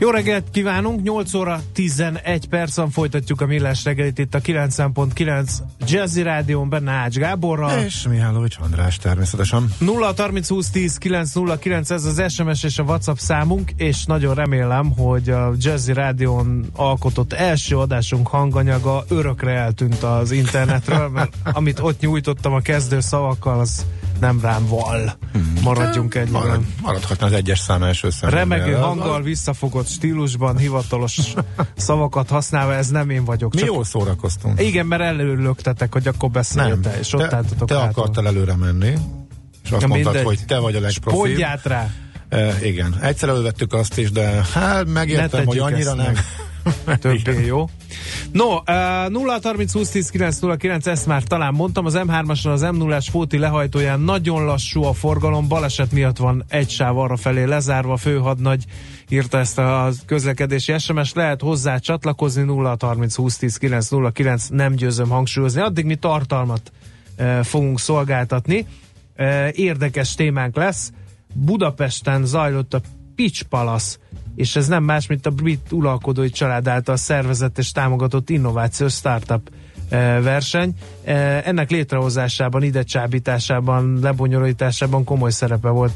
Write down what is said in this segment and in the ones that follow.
Jó reggelt kívánunk, 8 óra 11 percen folytatjuk a millás reggelit itt a 9.9 Jazzy Rádión benne Ács Gáborral. És Mihálovics András természetesen. 0 30 20 10 909 ez az SMS és a WhatsApp számunk, és nagyon remélem, hogy a Jazzy Rádión alkotott első adásunk hanganyaga örökre eltűnt az internetről, mert amit ott nyújtottam a kezdő szavakkal, az nem rám val. Hmm. Maradjunk egy Marad, Maradhatna az egyes szám első szám. Remegő hanggal, visszafogott stílusban, hivatalos szavakat használva, ez nem én vagyok. Mi jól szórakoztunk. Igen, mert előlöktetek, hogy akkor beszéltél, és ott te, te akartál előre menni, és azt ja, mondtad, mindegy. hogy te vagy a legprofibb. rá. E, igen, egyszer elővettük azt is, de hát megértem, hogy annyira nem. Többé jó. No, uh, 0 30 20 10 9 0 9, ezt már talán mondtam, az M3-ason az M0-as Fóti lehajtóján nagyon lassú a forgalom, baleset miatt van egy sáv arra felé lezárva, főhadnagy írta ezt a közlekedési SMS, lehet hozzá csatlakozni 0 30 20 10 9 0 9, nem győzöm hangsúlyozni, addig mi tartalmat uh, fogunk szolgáltatni. Uh, érdekes témánk lesz, Budapesten zajlott a Pitch Palace és ez nem más, mint a brit uralkodói család által szervezett és támogatott innovációs startup eh, verseny. Eh, ennek létrehozásában, ide csábításában, lebonyolításában komoly szerepe volt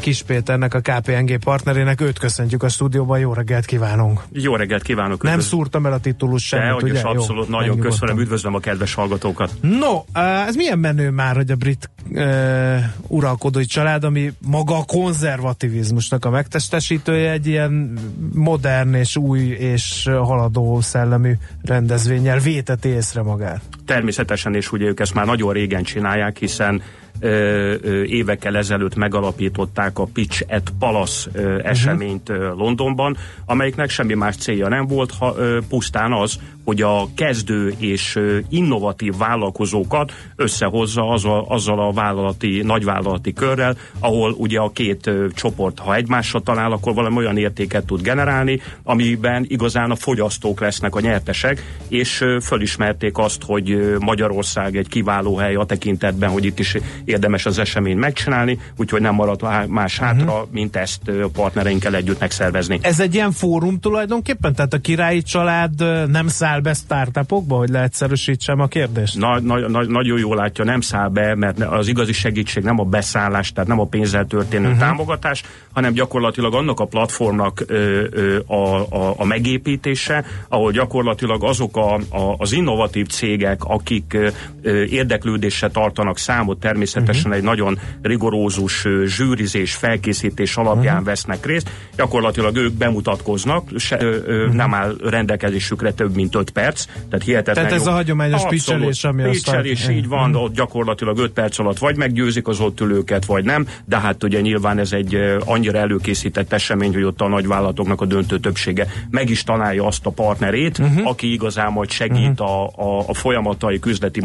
Kis Péternek, a KPNG partnerének. Őt köszöntjük a stúdióban, jó reggelt kívánunk! Jó reggelt kívánok! Nem szúrtam el a titulus semmit, ugye? abszolút, jó, nagyon köszönöm, üdvözlöm a kedves hallgatókat! No, ez milyen menő már, hogy a brit uh, uralkodói család, ami maga a konzervativizmusnak a megtestesítője, egy ilyen modern és új és haladó szellemű rendezvényel véteti észre magát. Természetesen, és ugye ők ezt már nagyon régen csinálják, hiszen évekkel ezelőtt megalapították a Pitch at Palace uh-huh. eseményt Londonban, amelyiknek semmi más célja nem volt, ha, pusztán az, hogy a kezdő és innovatív vállalkozókat összehozza azzal, azzal a vállalati, nagyvállalati körrel, ahol ugye a két csoport, ha egymásra talál, akkor valami olyan értéket tud generálni, amiben igazán a fogyasztók lesznek a nyertesek, és fölismerték azt, hogy Magyarország egy kiváló hely a tekintetben, hogy itt is érdemes az eseményt megcsinálni, úgyhogy nem maradt más hátra, uh-huh. mint ezt a partnereinkkel együtt megszervezni. Ez egy ilyen fórum tulajdonképpen? Tehát a királyi család nem száll be startupokba, hogy leegyszerűsítsem a kérdést? Na, na, na, nagyon jól látja, nem száll be, mert az igazi segítség nem a beszállás, tehát nem a pénzzel történő uh-huh. támogatás, hanem gyakorlatilag annak a platformnak ö, ö, a, a, a megépítése, ahol gyakorlatilag azok a, a, az innovatív cégek, akik ö, érdeklődéssel tartanak számot természetesen természetesen uh-huh. egy nagyon rigorózus zsűrizés, felkészítés alapján uh-huh. vesznek részt. Gyakorlatilag ők bemutatkoznak, se, ö, uh-huh. nem áll rendelkezésükre több mint 5 perc, tehát hihetetlen Tehát ez jó. a hagyományos picselés, ami Picselés, így van, uh-huh. ott gyakorlatilag 5 perc alatt vagy meggyőzik az ott ülőket, vagy nem, de hát ugye nyilván ez egy annyira előkészített esemény, hogy ott a nagyvállalatoknak a döntő többsége meg is találja azt a partnerét, uh-huh. aki igazán majd segít uh-huh. a, a, a folyamatai üzleti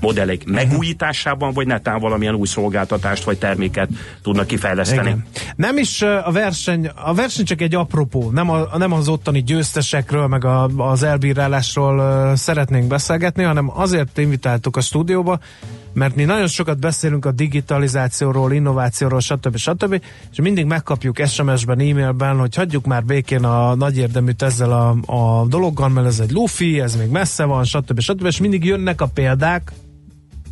modellek uh-huh. megújításában, vagy netán valamilyen új szolgáltatást vagy terméket tudnak kifejleszteni. Igen. Nem is a verseny, a verseny csak egy apropó, nem, a, nem az ottani győztesekről, meg a, az elbírálásról szeretnénk beszélgetni, hanem azért invitáltuk a stúdióba, mert mi nagyon sokat beszélünk a digitalizációról, innovációról, stb. stb. és mindig megkapjuk SMS-ben, e-mailben, hogy hagyjuk már békén a nagy érdeműt ezzel a, a dologgal, mert ez egy lufi, ez még messze van, stb. stb. és mindig jönnek a példák,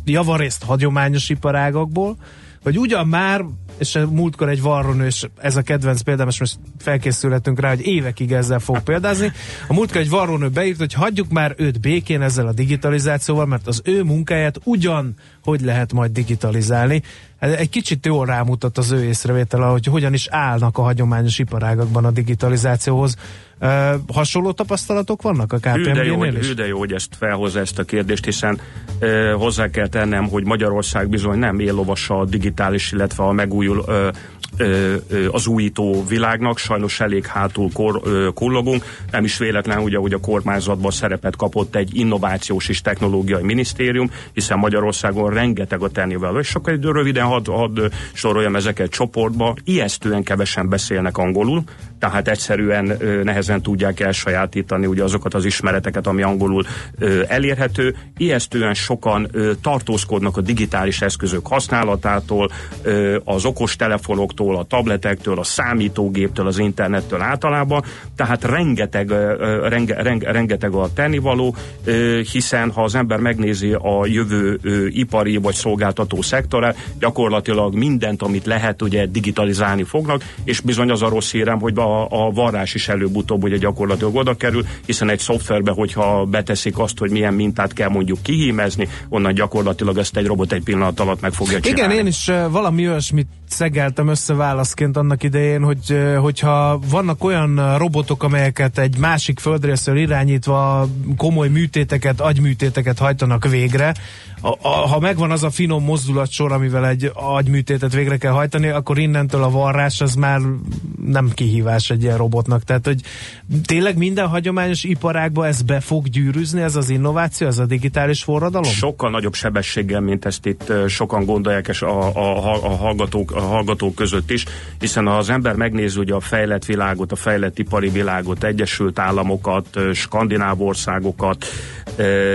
javarészt hagyományos iparágakból, hogy ugyan már, és múltkor egy varronő, és ez a kedvenc példám, és most felkészülhetünk rá, hogy évekig ezzel fog példázni. A múltkor egy varronő beírt, hogy hagyjuk már őt békén ezzel a digitalizációval, mert az ő munkáját ugyan hogy lehet majd digitalizálni. Egy kicsit jól rámutat az ő észrevétele, hogy hogyan is állnak a hagyományos iparágakban a digitalizációhoz. Uh, hasonló tapasztalatok vannak a KPMG-nél is? Hű, de jó, hogy ezt felhozza ezt a kérdést, hiszen uh, hozzá kell tennem, hogy Magyarország bizony nem éllovasa a digitális, illetve a megújul, uh, az újító világnak, sajnos elég hátul kor, kullogunk. Nem is véletlen, ugye, hogy a kormányzatban szerepet kapott egy innovációs és technológiai minisztérium, hiszen Magyarországon rengeteg a tennivel. És akkor egy röviden hadd had soroljam ezeket csoportba. Ijesztően kevesen beszélnek angolul, tehát egyszerűen nehezen tudják elsajátítani ugye azokat az ismereteket, ami angolul elérhető. Ijesztően sokan tartózkodnak a digitális eszközök használatától, az okos telefonoktól, a tabletektől, a számítógéptől, az internettől általában, tehát rengeteg, renge, renge, rengeteg a tennivaló, hiszen ha az ember megnézi a jövő ipari vagy szolgáltató szektorát, gyakorlatilag mindent, amit lehet, ugye digitalizálni fognak, és bizony az a rossz hírem, hogy a, a varrás is előbb-utóbb ugye gyakorlatilag oda kerül, hiszen egy szoftverbe, hogyha beteszik azt, hogy milyen mintát kell mondjuk kihímezni, onnan gyakorlatilag ezt egy robot egy pillanat alatt meg fogja csinálni. Igen, én is valami olyasmit szegeltem össze válaszként annak idején, hogy hogyha vannak olyan robotok, amelyeket egy másik földrészről irányítva komoly műtéteket, agyműtéteket hajtanak végre, a, a, ha megvan az a finom mozdulatsor, amivel egy agyműtétet végre kell hajtani, akkor innentől a varrás az már nem kihívás egy ilyen robotnak. Tehát, hogy tényleg minden hagyományos iparágba ez be fog gyűrűzni, ez az innováció, ez a digitális forradalom? Sokkal nagyobb sebességgel, mint ezt itt sokan gondolják, és a, a, a, hallgatók, a hallgatók között is, hiszen ha az ember megnézi ugye a fejlett világot, a fejlett ipari világot, Egyesült Államokat, Skandináv országokat,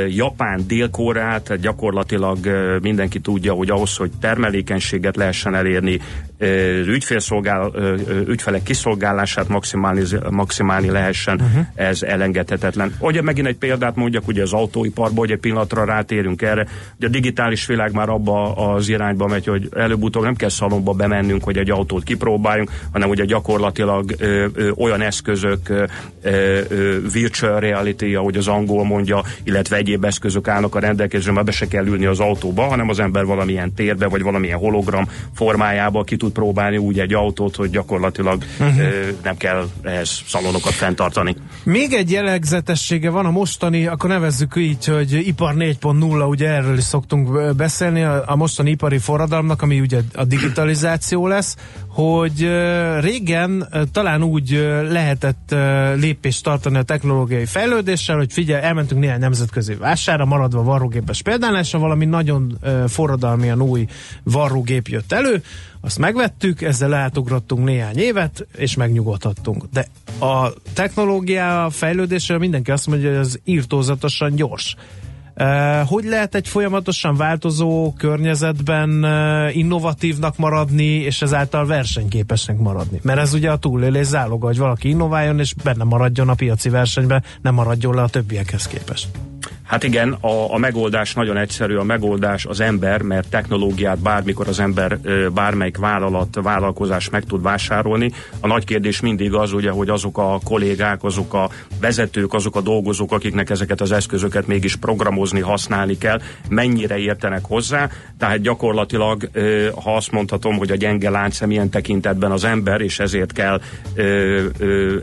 Japán, Dél-Koreát, gyakorlatilag mindenki tudja, hogy ahhoz, hogy termelékenységet lehessen elérni, ügyfélszolgál, ügyfelek kiszolgálását maximálni, maximálni lehessen, uh-huh. ez elengedhetetlen. Ugye megint egy példát mondjak, ugye az autóiparban, hogy egy pillanatra rátérünk erre, hogy a digitális világ már abba az irányba megy, hogy előbb-utóbb nem kell szalomba bemennünk, hogy egy autót kipróbáljunk, hanem ugye gyakorlatilag ö, ö, olyan eszközök, ö, ö, virtual reality, ahogy az angol mondja, illetve egyéb eszközök állnak a rendelkezésre, mert be se kell ülni az autóba, hanem az ember valamilyen térbe, vagy valamilyen hologram formájába ki tud próbálni úgy egy autót, hogy gyakorlatilag uh-huh. ö, nem kell ehhez szalonokat fenntartani. Még egy jellegzetessége van a mostani, akkor nevezzük így, hogy ipar 4.0, ugye erről is szoktunk beszélni, a, mostani ipari forradalomnak, ami ugye a digitalizáció lesz, hogy régen talán úgy lehetett lépést tartani a technológiai fejlődéssel, hogy figyelj, elmentünk néhány nemzetközi vására, maradva varrógépes példánásra, valami nagyon forradalmian új varrógép jött elő, azt megvettük, ezzel átugrottunk néhány évet, és megnyugodhattunk. De a technológia fejlődésről mindenki azt mondja, hogy ez írtózatosan gyors. Hogy lehet egy folyamatosan változó környezetben innovatívnak maradni, és ezáltal versenyképesnek maradni? Mert ez ugye a túlélés záloga, hogy valaki innováljon, és benne maradjon a piaci versenyben, nem maradjon le a többiekhez képest. Hát igen, a, a megoldás nagyon egyszerű, a megoldás az ember, mert technológiát bármikor az ember bármelyik vállalat, vállalkozás meg tud vásárolni. A nagy kérdés mindig az, ugye, hogy azok a kollégák, azok a vezetők, azok a dolgozók, akiknek ezeket az eszközöket mégis programozni, használni kell, mennyire értenek hozzá. Tehát gyakorlatilag, ha azt mondhatom, hogy a gyenge lánc milyen tekintetben az ember, és ezért kell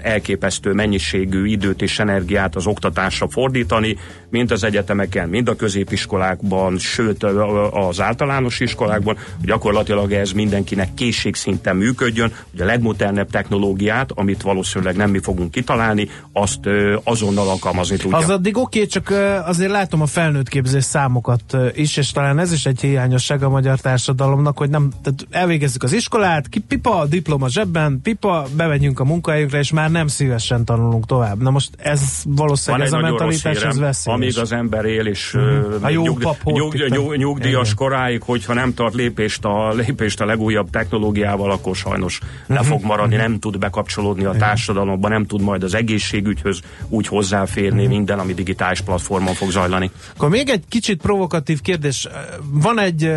elképesztő mennyiségű időt és energiát az oktatásra fordítani, mint az egyetemeken, mind a középiskolákban, sőt az általános iskolákban, gyakorlatilag ez mindenkinek készségszinten működjön, hogy a legmodernebb technológiát, amit valószínűleg nem mi fogunk kitalálni, azt azonnal alkalmazni tudja. Az addig oké, okay, csak azért látom a felnőtt képzés számokat is, és talán ez is egy hiányosság a magyar társadalomnak, hogy nem, tehát elvégezzük az iskolát, ki, pipa, diploma zsebben, pipa, bemegyünk a munkahelyünkre, és már nem szívesen tanulunk tovább. Na most ez valószínűleg ez a mentalitás, ez veszélyes. Amíg az ember él, és uh-huh. a jó nyug, nyug, nyugdíjas Igen. koráig, hogyha nem tart lépést a, lépést a legújabb technológiával, akkor sajnos uh-huh. le fog maradni, uh-huh. nem tud bekapcsolódni a társadalomba, nem tud majd az egészségügyhöz úgy hozzáférni uh-huh. minden, ami digitális platformon fog zajlani. Akkor még egy kicsit provokatív kérdés. Van egy,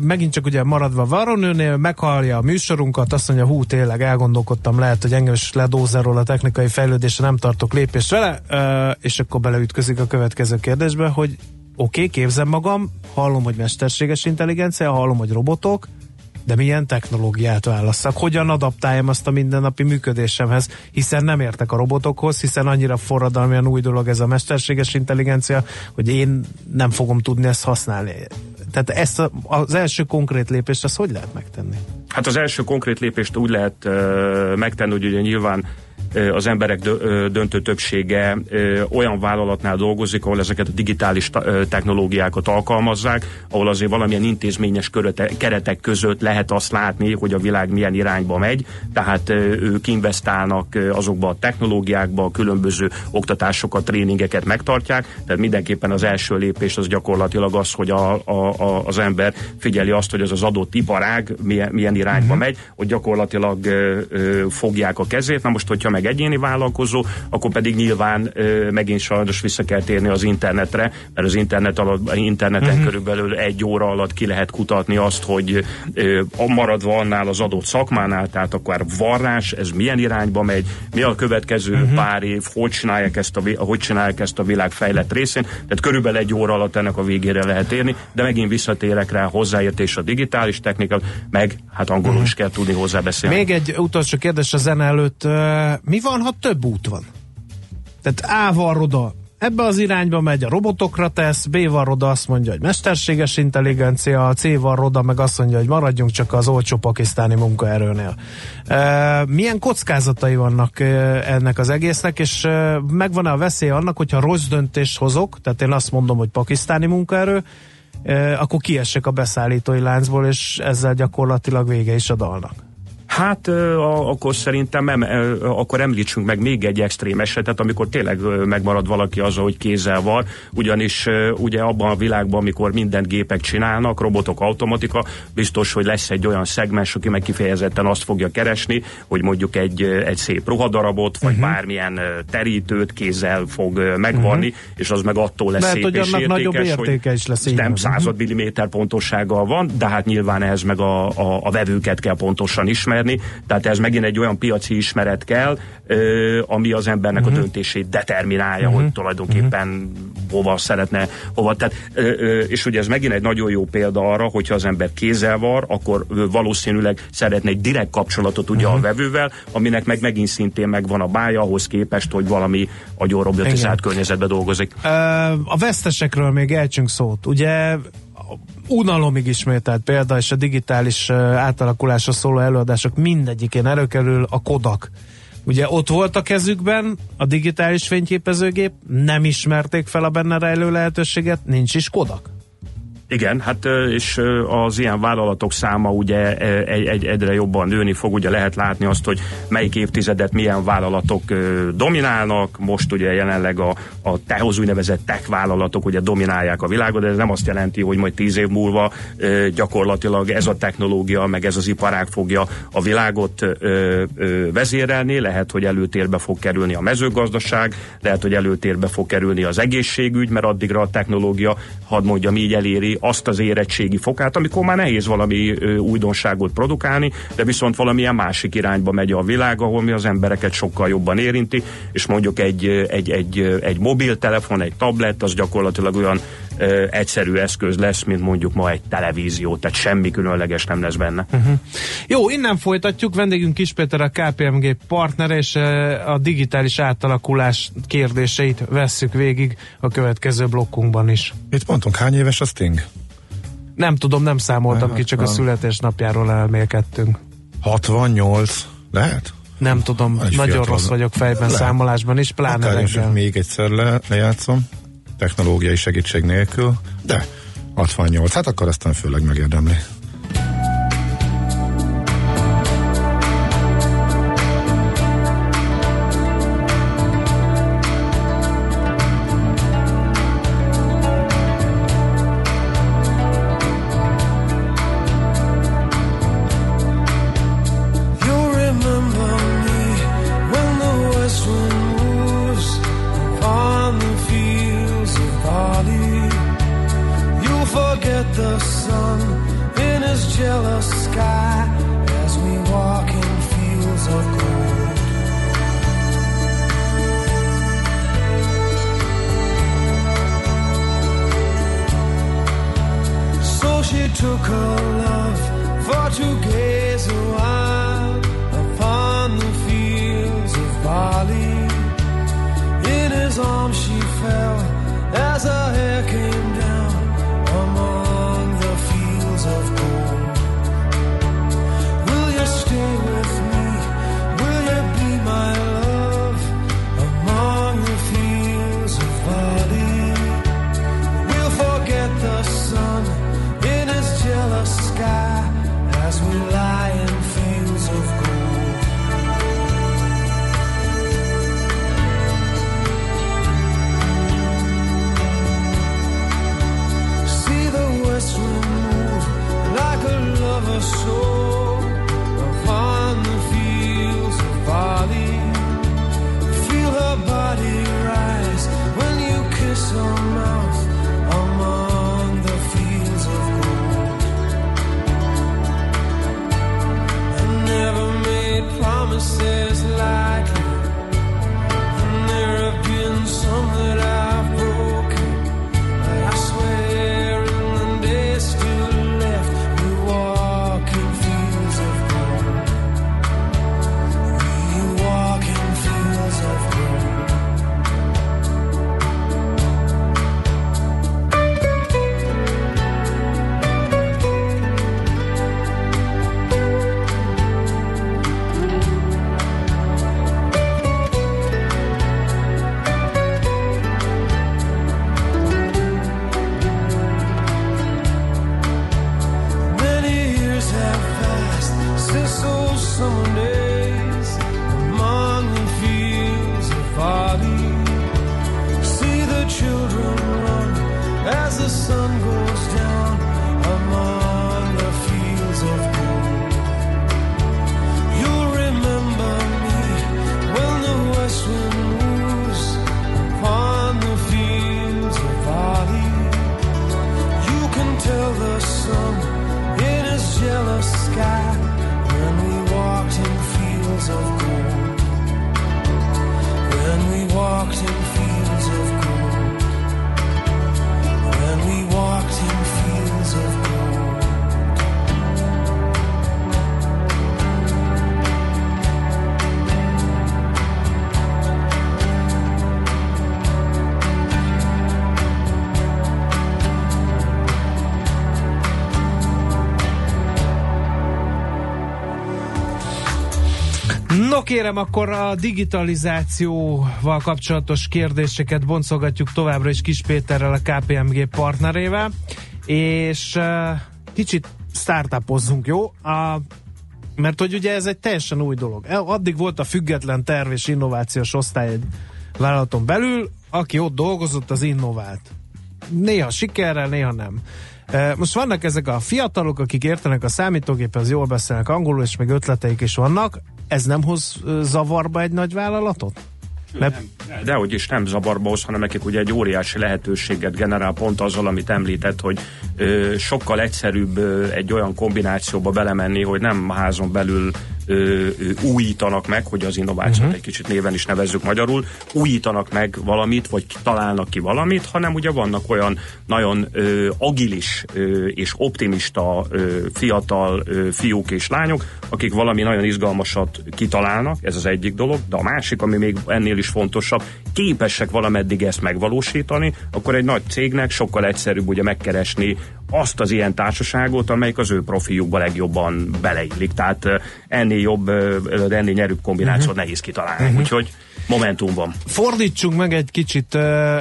megint csak ugye maradva Varonőnél, meghallja a műsorunkat, azt mondja, hú, tényleg elgondolkodtam, lehet, hogy engem is ledózerol a technikai fejlődésre, nem tartok lépést vele, és akkor beleütközik a következő kérdésbe, hogy oké, okay, képzem magam, hallom, hogy mesterséges intelligencia, hallom, hogy robotok, de milyen technológiát válasszak, hogyan adaptáljam azt a mindennapi működésemhez, hiszen nem értek a robotokhoz, hiszen annyira forradalmian új dolog ez a mesterséges intelligencia, hogy én nem fogom tudni ezt használni. Tehát ezt a, az első konkrét lépést, azt hogy lehet megtenni? Hát az első konkrét lépést úgy lehet uh, megtenni, hogy ugye nyilván az emberek döntő többsége olyan vállalatnál dolgozik, ahol ezeket a digitális technológiákat alkalmazzák, ahol azért valamilyen intézményes keretek között lehet azt látni, hogy a világ milyen irányba megy, tehát ők investálnak azokba a technológiákba, a különböző oktatásokat, tréningeket megtartják, tehát mindenképpen az első lépés az gyakorlatilag az, hogy a, a, a, az ember figyeli azt, hogy az az adott iparág milyen, milyen irányba uh-huh. megy, hogy gyakorlatilag ö, ö, fogják a kezét. Na most, hogyha meg egyéni vállalkozó, akkor pedig nyilván ö, megint sajnos vissza kell térni az internetre, mert az internet alatt, interneten uh-huh. körülbelül egy óra alatt ki lehet kutatni azt, hogy ö, maradva annál az adott szakmánál, tehát akkor varrás, ez milyen irányba megy, mi a következő uh-huh. pár év, hogy csinálják, ezt a, hogy csinálják ezt a világ fejlett részén, tehát körülbelül egy óra alatt ennek a végére lehet érni, de megint visszatérek rá hozzáértés a digitális technika, meg hát angolul uh-huh. is kell tudni hozzá beszélni. Még egy utolsó kérdés a zene előtt. Mi van, ha több út van? Tehát A van roda, ebbe az irányba megy, a robotokra tesz, B van roda azt mondja, hogy mesterséges intelligencia, a C van roda meg azt mondja, hogy maradjunk csak az olcsó pakisztáni munkaerőnél. E, milyen kockázatai vannak ennek az egésznek, és megvan-e a veszély annak, hogyha rossz döntést hozok, tehát én azt mondom, hogy pakisztáni munkaerő, akkor kiessek a beszállítói láncból, és ezzel gyakorlatilag vége is a dalnak. Hát akkor szerintem em, akkor említsünk meg még egy extrém esetet, amikor tényleg megmarad valaki az, hogy kézzel van, ugyanis ugye abban a világban, amikor mindent gépek csinálnak, robotok, automatika, biztos, hogy lesz egy olyan szegmens, aki meg kifejezetten azt fogja keresni, hogy mondjuk egy, egy szép ruhadarabot, vagy uh-huh. bármilyen terítőt kézzel fog megvarni, uh-huh. és az meg attól lesz Mert, szép hogy és értékes, nagyobb értéke is lesz. Nem század milliméter pontossággal van, de hát nyilván ehhez meg a, a, a vevőket kell pontosan ismerni, ismerni, tehát ez megint egy olyan piaci ismeret kell, ami az embernek uh-huh. a mhm. döntését determinálja, uh-huh. hogy tulajdonképpen uh-huh. hova szeretne, hova. Tehát, és ugye ez megint egy nagyon jó példa arra, hogyha az ember kézzel var, akkor valószínűleg szeretne egy direkt kapcsolatot ugye uh-huh. a vevővel, aminek meg megint szintén megvan a bája ahhoz képest, hogy valami robotizált környezetben dolgozik. A vesztesekről még elcsünk szót. Ugye unalomig ismételt példa, és a digitális átalakulásra szóló előadások mindegyikén előkerül a Kodak. Ugye ott volt a kezükben a digitális fényképezőgép, nem ismerték fel a benne rejlő lehetőséget, nincs is Kodak. Igen, hát és az ilyen vállalatok száma ugye egy, egy, egyre jobban nőni fog, ugye lehet látni azt, hogy melyik évtizedet milyen vállalatok dominálnak, most ugye jelenleg a, a tehoz úgynevezett tech vállalatok ugye dominálják a világot, de ez nem azt jelenti, hogy majd tíz év múlva gyakorlatilag ez a technológia, meg ez az iparág fogja a világot vezérelni, lehet, hogy előtérbe fog kerülni a mezőgazdaság, lehet, hogy előtérbe fog kerülni az egészségügy, mert addigra a technológia, hadd mondjam így, eléri azt az érettségi fokát, amikor már nehéz valami újdonságot produkálni, de viszont valamilyen másik irányba megy a világ, ahol mi az embereket sokkal jobban érinti, és mondjuk egy, egy, egy, egy mobiltelefon, egy tablet, az gyakorlatilag olyan ö, egyszerű eszköz lesz, mint mondjuk ma egy televízió, tehát semmi különleges nem lesz benne. Uh-huh. Jó, innen folytatjuk. Vendégünk Kis Péter a KPMG partner, és a digitális átalakulás kérdéseit vesszük végig a következő blokkunkban is. Mit mondtunk, hány éves a Sting? Nem tudom, nem számoltam ki, csak a születésnapjáról elmélkedtünk. 68, lehet? Nem tudom, Egy nagyon fiatal. rossz vagyok fejben, lehet. számolásban is, pláne reggel. még egyszer le, lejátszom, technológiai segítség nélkül, de 68, hát akkor aztán főleg megérdemli. the sun in his jealous sky as we walk in fields of gold. So she took her love for to gaze a while upon the fields of Bali. In his arms she fell as her hair came kérem, akkor a digitalizációval kapcsolatos kérdéseket boncolgatjuk továbbra is Kis Péterrel, a KPMG partnerével, és kicsit startupozzunk, jó? A, mert hogy ugye ez egy teljesen új dolog. El- Addig volt a független terv és innovációs osztály egy vállalaton belül, aki ott dolgozott, az innovált. Néha sikerrel, néha nem. E, Most vannak ezek a fiatalok, akik értenek a számítógéphez, jól beszélnek angolul, és még ötleteik is vannak. Ez nem hoz zavarba egy nagy vállalatot? Mert Dehogy is nem zavarba hoz, hanem nekik ugye egy óriási lehetőséget generál pont azzal, amit említett, hogy ö, sokkal egyszerűbb ö, egy olyan kombinációba belemenni, hogy nem házon belül ö, újítanak meg, hogy az innovációt uh-huh. egy kicsit néven is nevezzük magyarul, újítanak meg valamit, vagy találnak ki valamit, hanem ugye vannak olyan nagyon ö, agilis ö, és optimista ö, fiatal ö, fiúk és lányok, akik valami nagyon izgalmasat kitalálnak, ez az egyik dolog, de a másik, ami még ennél is fontosabb, képesek valameddig ezt megvalósítani, akkor egy nagy cégnek sokkal egyszerűbb ugye megkeresni azt az ilyen társaságot, amelyik az ő profiukba legjobban beleillik. Tehát ennél jobb, ennél nyerőbb kombinációt uh-huh. nehéz kitalálni. Uh-huh. Úgyhogy momentum van. fordítsunk meg egy kicsit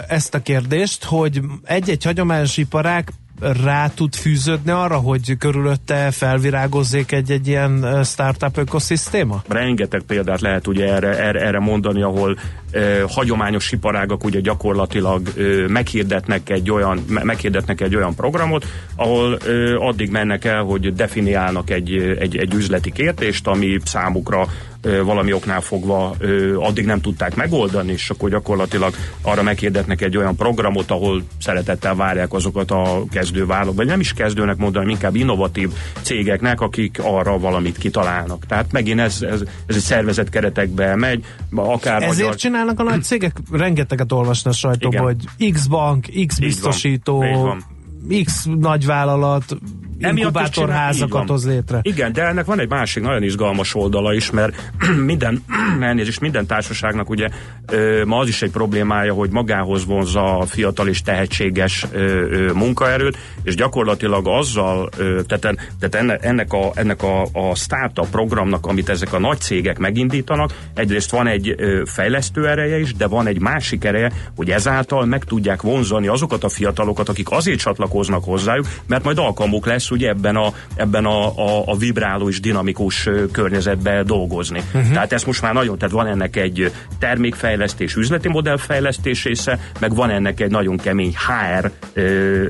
ezt a kérdést, hogy egy-egy hagyományos iparág rá tud fűződni arra, hogy körülötte felvirágozzék egy-egy ilyen startup ökoszisztéma? rengeteg példát lehet ugye erre, erre, erre mondani, ahol ö, hagyományos iparágak ugye gyakorlatilag ö, meghirdetnek egy olyan me- meghirdetnek egy olyan programot, ahol ö, addig mennek el, hogy definiálnak egy, egy, egy üzleti kérdést, ami számukra valami oknál fogva addig nem tudták megoldani, és akkor gyakorlatilag arra meghirdetnek egy olyan programot, ahol szeretettel várják azokat a kezdővállalatok, vagy nem is kezdőnek mondani, inkább innovatív cégeknek, akik arra valamit kitalálnak. Tehát megint ez, ez, ez egy szervezet keretekbe megy, akár Ezért magyar, csinálnak a nagy cégek? Rengeteget olvasni a sajtóban, hogy X bank, X biztosító. X nagyvállalat, inkubátorházakat hoz létre. Igen, de ennek van egy másik nagyon izgalmas oldala is, mert minden, elnézést, minden társaságnak ugye ma az is egy problémája, hogy magához vonzza a fiatal és tehetséges munkaerőt, és gyakorlatilag azzal, tehát, tehát enne, ennek, a, ennek a, a startup programnak, amit ezek a nagy cégek megindítanak, egyrészt van egy fejlesztő ereje is, de van egy másik ereje, hogy ezáltal meg tudják vonzani azokat a fiatalokat, akik azért csatlakoznak hozzájuk, mert majd alkalmuk lesz ugye ebben a, ebben a, a, a vibráló és dinamikus környezetben dolgozni. Uh-huh. Tehát ez most már nagyon, tehát van ennek egy termékfejlesztés, üzleti modellfejlesztés része, meg van ennek egy nagyon kemény HR ö,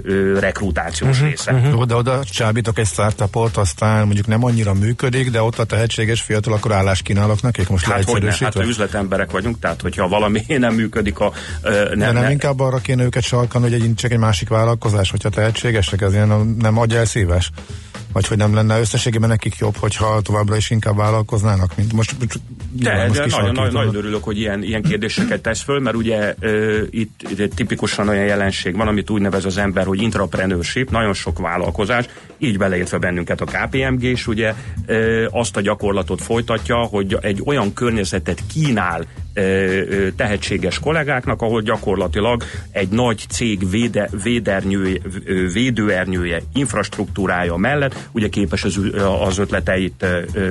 ö, rekrutációs uh-huh. része. Uh-huh. Jó, de oda csábítok egy startupot, aztán mondjuk nem annyira működik, de ott a tehetséges fiatal, akkor állást kínálok nekik, most Hát hogy ne, hát üzletemberek vagyunk, tehát hogyha valami nem működik a... Ö, de nem, nem ne, inkább arra kéne őket sarkalni, hogy egy, csak egy másik vállalkozás, hogyha tehetségesek, ez ilyen nem agyelszíves? Vagy hogy nem lenne összességében nekik jobb, hogyha továbbra is inkább vállalkoznának, mint most, De, nyilván most de nagyon, nagyon, nagyon örülök, hogy ilyen, ilyen kérdéseket tesz föl, mert ugye ö, itt, itt tipikusan olyan jelenség van, amit úgy nevez az ember, hogy intrapreneurship, nagyon sok vállalkozás, így beleértve bennünket a KPMG is ugye ö, azt a gyakorlatot folytatja, hogy egy olyan környezetet kínál tehetséges kollégáknak, ahol gyakorlatilag egy nagy cég véde, védernyője, ö, védőernyője, infrastruktúrája mellett ugye képes az, az, ötleteit,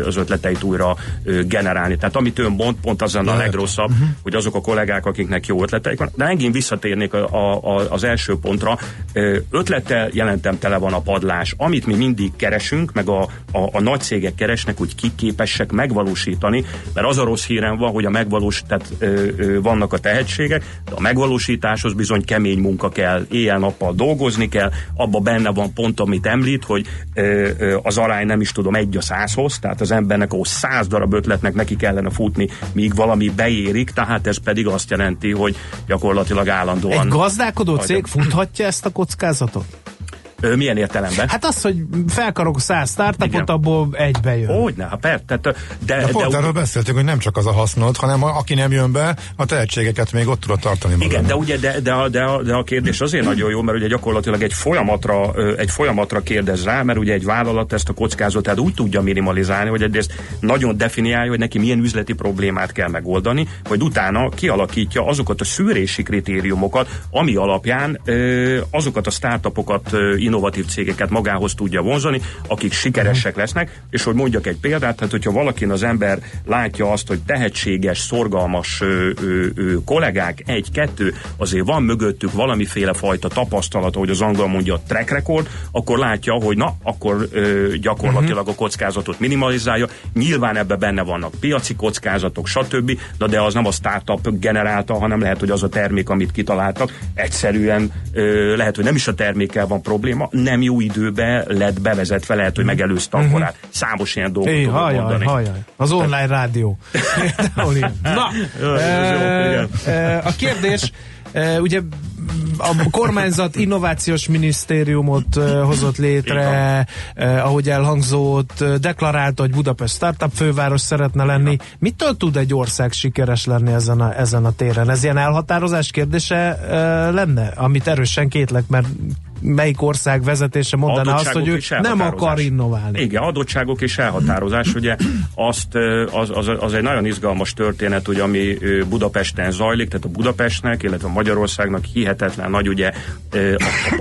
az ötleteit újra generálni. Tehát amit ön mond, pont az a Lehet. legrosszabb, uh-huh. hogy azok a kollégák, akiknek jó ötleteik van. De megint visszatérnék a, a, az első pontra. Ötlettel jelentem tele van a padlás. Amit mi mindig keresünk, meg a, a, a nagy cégek keresnek, hogy kik képesek megvalósítani, mert az a rossz hírem van, hogy a megvalós, tehát ö, ö, vannak a tehetségek, de a megvalósításhoz bizony kemény munka kell, éjjel-nappal dolgozni kell, abba benne van pont, amit említ, hogy ö, ö, az arány nem is tudom egy a százhoz, tehát az embernek ahhoz száz darab ötletnek neki kellene futni, míg valami beérik, tehát ez pedig azt jelenti, hogy gyakorlatilag állandóan Egy gazdálkodó cég futhatja ezt a kockázatot? Ö, milyen értelemben? Hát az, hogy felkarok száz startupot, Igen. abból egybe jön. Hogyne, hát persze, tehát, de, De de, pont de, erről beszéltünk, hogy nem csak az a hasznod, hanem a, aki nem jön be, a tehetségeket még ott tudod tartani Igen, magad. de ugye de, de, a- de, a- de a kérdés azért nagyon jó, mert ugye gyakorlatilag egy folyamatra, egy folyamatra kérdez rá, mert ugye egy vállalat ezt a kockázatot úgy tudja minimalizálni, hogy egyrészt nagyon definiálja, hogy neki milyen üzleti problémát kell megoldani, hogy utána kialakítja azokat a szűrési kritériumokat, ami alapján azokat a startupokat, innovatív cégeket magához tudja vonzani, akik sikeresek lesznek, és hogy mondjak egy példát, hát hogyha valakin az ember látja azt, hogy tehetséges, szorgalmas ö, ö, ö, kollégák, egy-kettő, azért van mögöttük valamiféle fajta tapasztalat, ahogy az angol mondja, track record, akkor látja, hogy na, akkor ö, gyakorlatilag a kockázatot minimalizálja. Nyilván ebbe benne vannak piaci kockázatok, stb., de, de az nem a startup generálta, hanem lehet, hogy az a termék, amit kitaláltak, egyszerűen ö, lehet, hogy nem is a termékkel van probléma, nem jó időbe lett bevezetve, lehet, hogy megelőzte a korát. Számos ilyen dolgot tudok hajjaj, mondani. hajjaj. Az online rádió. Na, Jó, a kérdés, ugye a kormányzat innovációs minisztériumot hozott létre, ahogy elhangzott, deklarálta, hogy Budapest startup főváros szeretne lenni. Mitől tud egy ország sikeres lenni ezen a, ezen a téren? Ez ilyen elhatározás kérdése lenne, amit erősen kétlek, mert melyik ország vezetése mondaná azt, hogy ő nem akar innoválni. Igen, adottságok és elhatározás, ugye azt, az, az, az egy nagyon izgalmas történet, ugye, ami Budapesten zajlik, tehát a Budapestnek, illetve Magyarországnak hihetetlen nagy ugye a,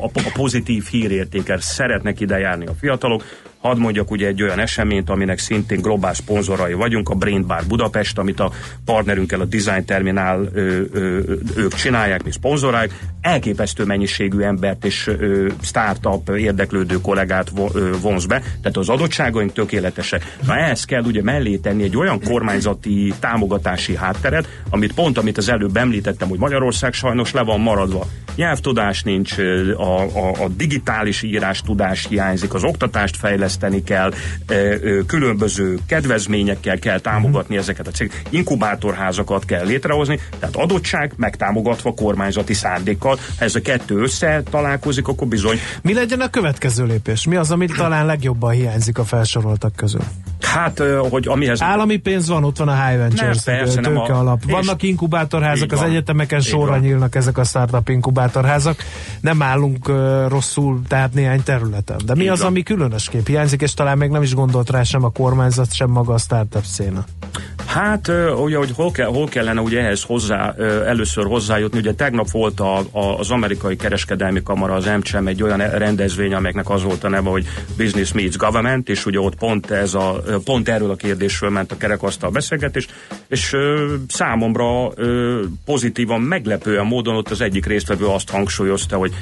a, a pozitív hírértéket szeretnek ide járni a fiatalok. Hadd mondjak ugye egy olyan eseményt, aminek szintén globál szponzorai vagyunk, a Brain Bar Budapest, amit a partnerünkkel a Design Terminál ö, ö, ők csinálják, mi szponzorálják. Elképesztő mennyiségű embert és ö, startup érdeklődő kollégát vonz be, tehát az adottságaink tökéletesek. Na ehhez kell ugye mellé tenni egy olyan kormányzati támogatási hátteret, amit pont, amit az előbb említettem, hogy Magyarország sajnos le van maradva. Nyelvtudás nincs, a, a, a digitális írás tudás hiányzik, az oktatást fejleszteni kell, különböző kedvezményekkel kell támogatni ezeket a cégeket, inkubátorházakat kell létrehozni, tehát adottság megtámogatva kormányzati szándékkal. Ha ez a kettő össze találkozik, akkor bizony Mi legyen a következő lépés? Mi az, amit talán legjobban hiányzik a felsoroltak közül? Hát, hogy amihez... Állami pénz van, ott van a High Ventures Nem, persze, nem a- alap. Vannak inkubátorházak, Így az van. egyetemeken sorra van. nyílnak ezek a startup inkubátorházak. Nem állunk uh, rosszul, tehát néhány területen. De mi Így az, van. ami különösképp hiányzik, és talán még nem is gondolt rá sem a kormányzat, sem maga a startup széna. Hát, ö, ugye, hogy hol, kell, hol kellene ugye ehhez hozzá, ö, először hozzájutni, ugye tegnap volt a, a, az amerikai kereskedelmi kamara, az MCM egy olyan rendezvény, amelynek az volt a neve, hogy Business Meets Government, és ugye ott pont, ez a, pont erről a kérdésről ment a kerekasztal beszélgetés, és számomra pozitívan, meglepően módon ott az egyik résztvevő azt hangsúlyozta, hogy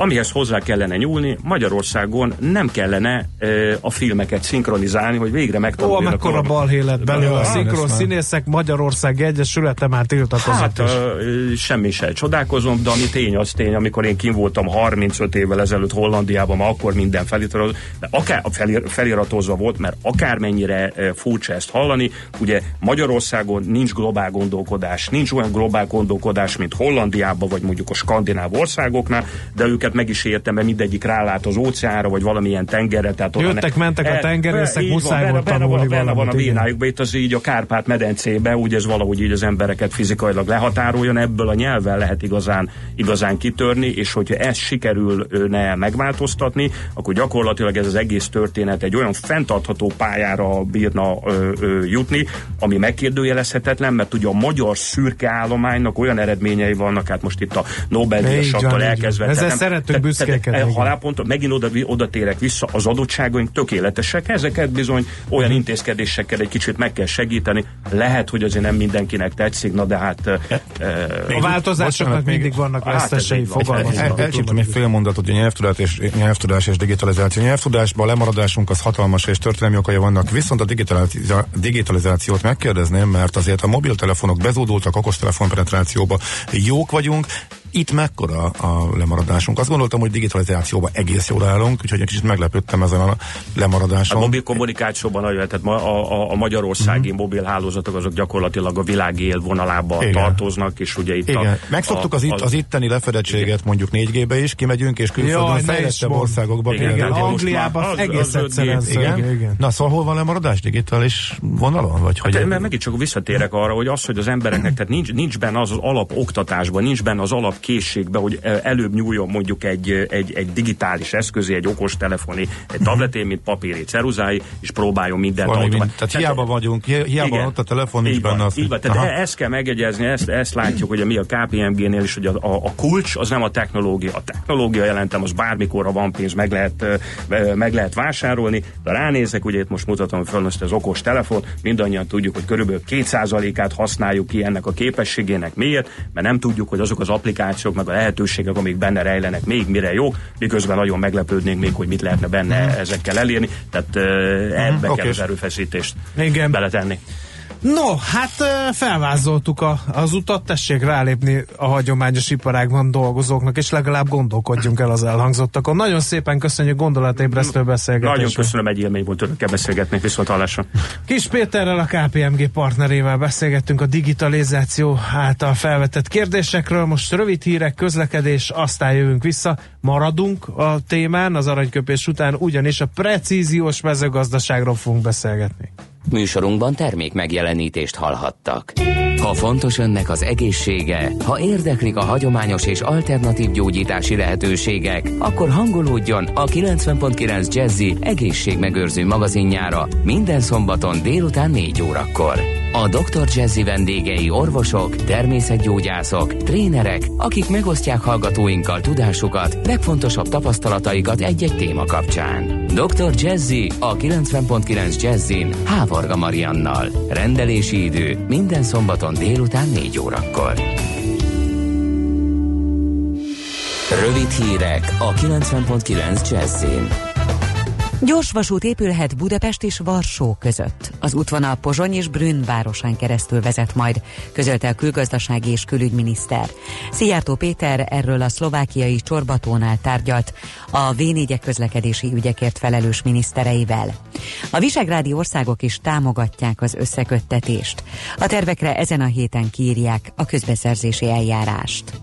amihez hozzá kellene nyúlni, Magyarországon nem kellene ö, a filmeket szinkronizálni, hogy végre Ó, megtanuljanak. amekkora a- balhé lett belőle. A szinkron színészek Magyarország Egyesülete már tiltakozott Hát is. ö, semmi se csodálkozom, de ami tény, az tény, amikor én kim voltam 35 évvel ezelőtt Hollandiában, már akkor minden feliratozva, de akár felir, feliratozva volt, mert akármennyire furcsa ezt hallani, ugye Magyarországon nincs globál gondolkodás, nincs olyan globál gondolkodás, mint Hollandiában, vagy mondjuk a skandináv országoknál, de őket meg is értem, mert mindegyik rálát az óceánra, vagy valamilyen tengerre. Tehát Jöttek, mentek a E, tengerészek, van, muszáj benne- volt benne tanulni van, benne van a valamit, igen. vénájukba, itt az így a Kárpát-medencébe, úgy ez valahogy így az embereket fizikailag lehatároljon, ebből a nyelven lehet igazán, igazán kitörni, és hogyha ezt sikerülne megváltoztatni, akkor gyakorlatilag ez az egész történet egy olyan fenntartható pályára bírna ö, ö, jutni, ami megkérdőjelezhetetlen, mert ugye a magyar szürke állománynak olyan eredményei vannak, hát most itt a van, van. elkezdve. Ezzel szeretünk igen. halálponton, megint oda, oda térek vissza, az adottságaink tökéletesek, ezeket bizony olyan intézkedésekkel egy kicsit meg kell segíteni. Lehet, hogy azért nem mindenkinek tetszik, na de hát... Uh, A változásoknak bocsánat, még- mindig vannak Hát vesztesei, úgy elcsíptem tudom. egy fél mondatot, hogy nyelvtudás és, nyelvtudás és digitalizáció. Nyelvtudásban a lemaradásunk az hatalmas és történelmi okai vannak, viszont a digitalizáció, digitalizációt megkérdezném, mert azért a mobiltelefonok bezódultak okostelefon penetrációba. Jók vagyunk, Itt mekkora a lemaradásunk? Azt gondoltam, hogy digitalizációban egész jól állunk, úgyhogy egy kicsit meglepődtem ezen a lemaradáson. A mobil kommunikációban nagyon, tehát ma a, a, a magyarországi Mhm. uh-huh. mobil hálózatok azok gyakorlatilag a világ élvonalában Igen. tartoznak, és ugye itt Igen, a, megszoktuk az, itt, az itteni lefedettséget mondjuk 4G-be is, kimegyünk és külföldön fejlettebb országokba. Igen, Igen, Angliában az- egész az öt egyszerűen Igen? igen. Na szóval hol van lemaradás digitális vonalon? Vagy hogy Hát, mert megint csak visszatérek arra, hogy az, hogy az embereknek tehát nincs, nincs benne az az alap oktatásban, nincs benne az alap készségben, hogy előbb nyúljon mondjuk egy, egy, egy digitális eszközé, egy okos telefoni, egy tableté, mint papíri ceruzái, és próbáljon mindent Valami mind- tehát hiába vagyunk, hi- hiába Igen. ott a telefon, Így benne van, így van. Tehát Aha. e- ezt kell megegyezni, ezt, ezt látjuk, hogy mi a KPMG-nél is, hogy a, a, a kulcs az nem a technológia. A technológia jelentem, az bármikor van pénz, meg lehet, meg lehet vásárolni, de ránézek, ugye itt most mutatom föl ezt az okos telefon, mindannyian tudjuk, hogy körülbelül 2%-át használjuk ki ennek a képességének. Miért? Mert nem tudjuk, hogy azok az applikációk, meg a lehetőségek, amik benne rejlenek, még mire jó, miközben nagyon meglepődnénk még, hogy mit lehetne benne ezekkel elérni. Tehát uh, ebbe kell oké. az erőfeszítést Igen. beletenni. No, hát felvázoltuk a, az utat, tessék rálépni a hagyományos iparágban dolgozóknak, és legalább gondolkodjunk el az elhangzottakon. Nagyon szépen köszönjük gondolatébresztő beszélgetésre. Nagyon köszönöm, egy élmény volt önökkel beszélgetni, viszont hallásra. Kis Péterrel, a KPMG partnerével beszélgettünk a digitalizáció által felvetett kérdésekről. Most rövid hírek, közlekedés, aztán jövünk vissza. Maradunk a témán az aranyköpés után, ugyanis a precíziós mezőgazdaságról fogunk beszélgetni. Műsorunkban termék megjelenítést hallhattak. Ha fontos önnek az egészsége, ha érdeklik a hagyományos és alternatív gyógyítási lehetőségek, akkor hangolódjon a 90.9 Jazzy egészségmegőrző magazinjára minden szombaton délután 4 órakor. A Dr. Jazzy vendégei orvosok, természetgyógyászok, trénerek, akik megosztják hallgatóinkkal tudásukat, legfontosabb tapasztalataikat egy-egy téma kapcsán. Dr. Jazzy a 90.9 Jazzin Hávarga Mariannal. Rendelési idő minden szombaton délután 4 órakor. Rövid hírek a 90.9 Jazzin. Gyors vasút épülhet Budapest és Varsó között. Az útvonal Pozsony és Brünn városán keresztül vezet majd, közölte a külgazdasági és külügyminiszter. Szijjártó Péter erről a szlovákiai Csorbatónál tárgyalt a v közlekedési ügyekért felelős minisztereivel. A visegrádi országok is támogatják az összeköttetést. A tervekre ezen a héten kiírják a közbeszerzési eljárást.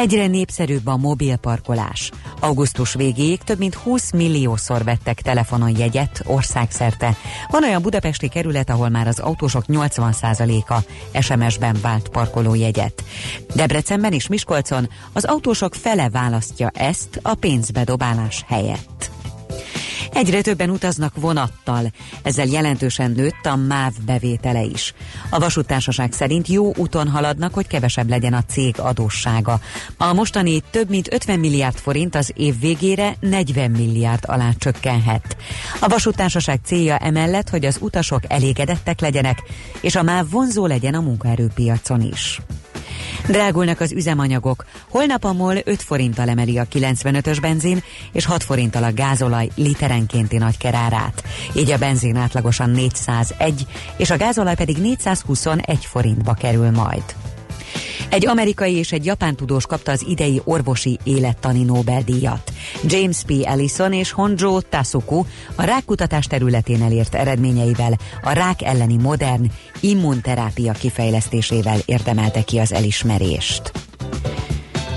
Egyre népszerűbb a mobilparkolás. Augusztus végéig több mint 20 milliószor vettek telefonon jegyet országszerte. Van olyan budapesti kerület, ahol már az autósok 80%-a SMS-ben vált parkolójegyet. Debrecenben és Miskolcon az autósok fele választja ezt a pénzbedobálás helyett. Egyre többen utaznak vonattal, ezzel jelentősen nőtt a MÁV bevétele is. A vasútársaság szerint jó úton haladnak, hogy kevesebb legyen a cég adóssága. A mostani több mint 50 milliárd forint az év végére 40 milliárd alá csökkenhet. A vasútársaság célja emellett, hogy az utasok elégedettek legyenek, és a MÁV vonzó legyen a munkaerőpiacon is. Drágulnak az üzemanyagok. Holnap a MOL 5 forinttal emeli a 95-ös benzin, és 6 forinttal a gázolaj literenkénti nagykerárát. Így a benzin átlagosan 401, és a gázolaj pedig 421 forintba kerül majd. Egy amerikai és egy japán tudós kapta az idei orvosi élettani Nobel-díjat. James P. Ellison és Honjo Tasuku a rákkutatás területén elért eredményeivel a rák elleni modern immunterápia kifejlesztésével érdemelte ki az elismerést.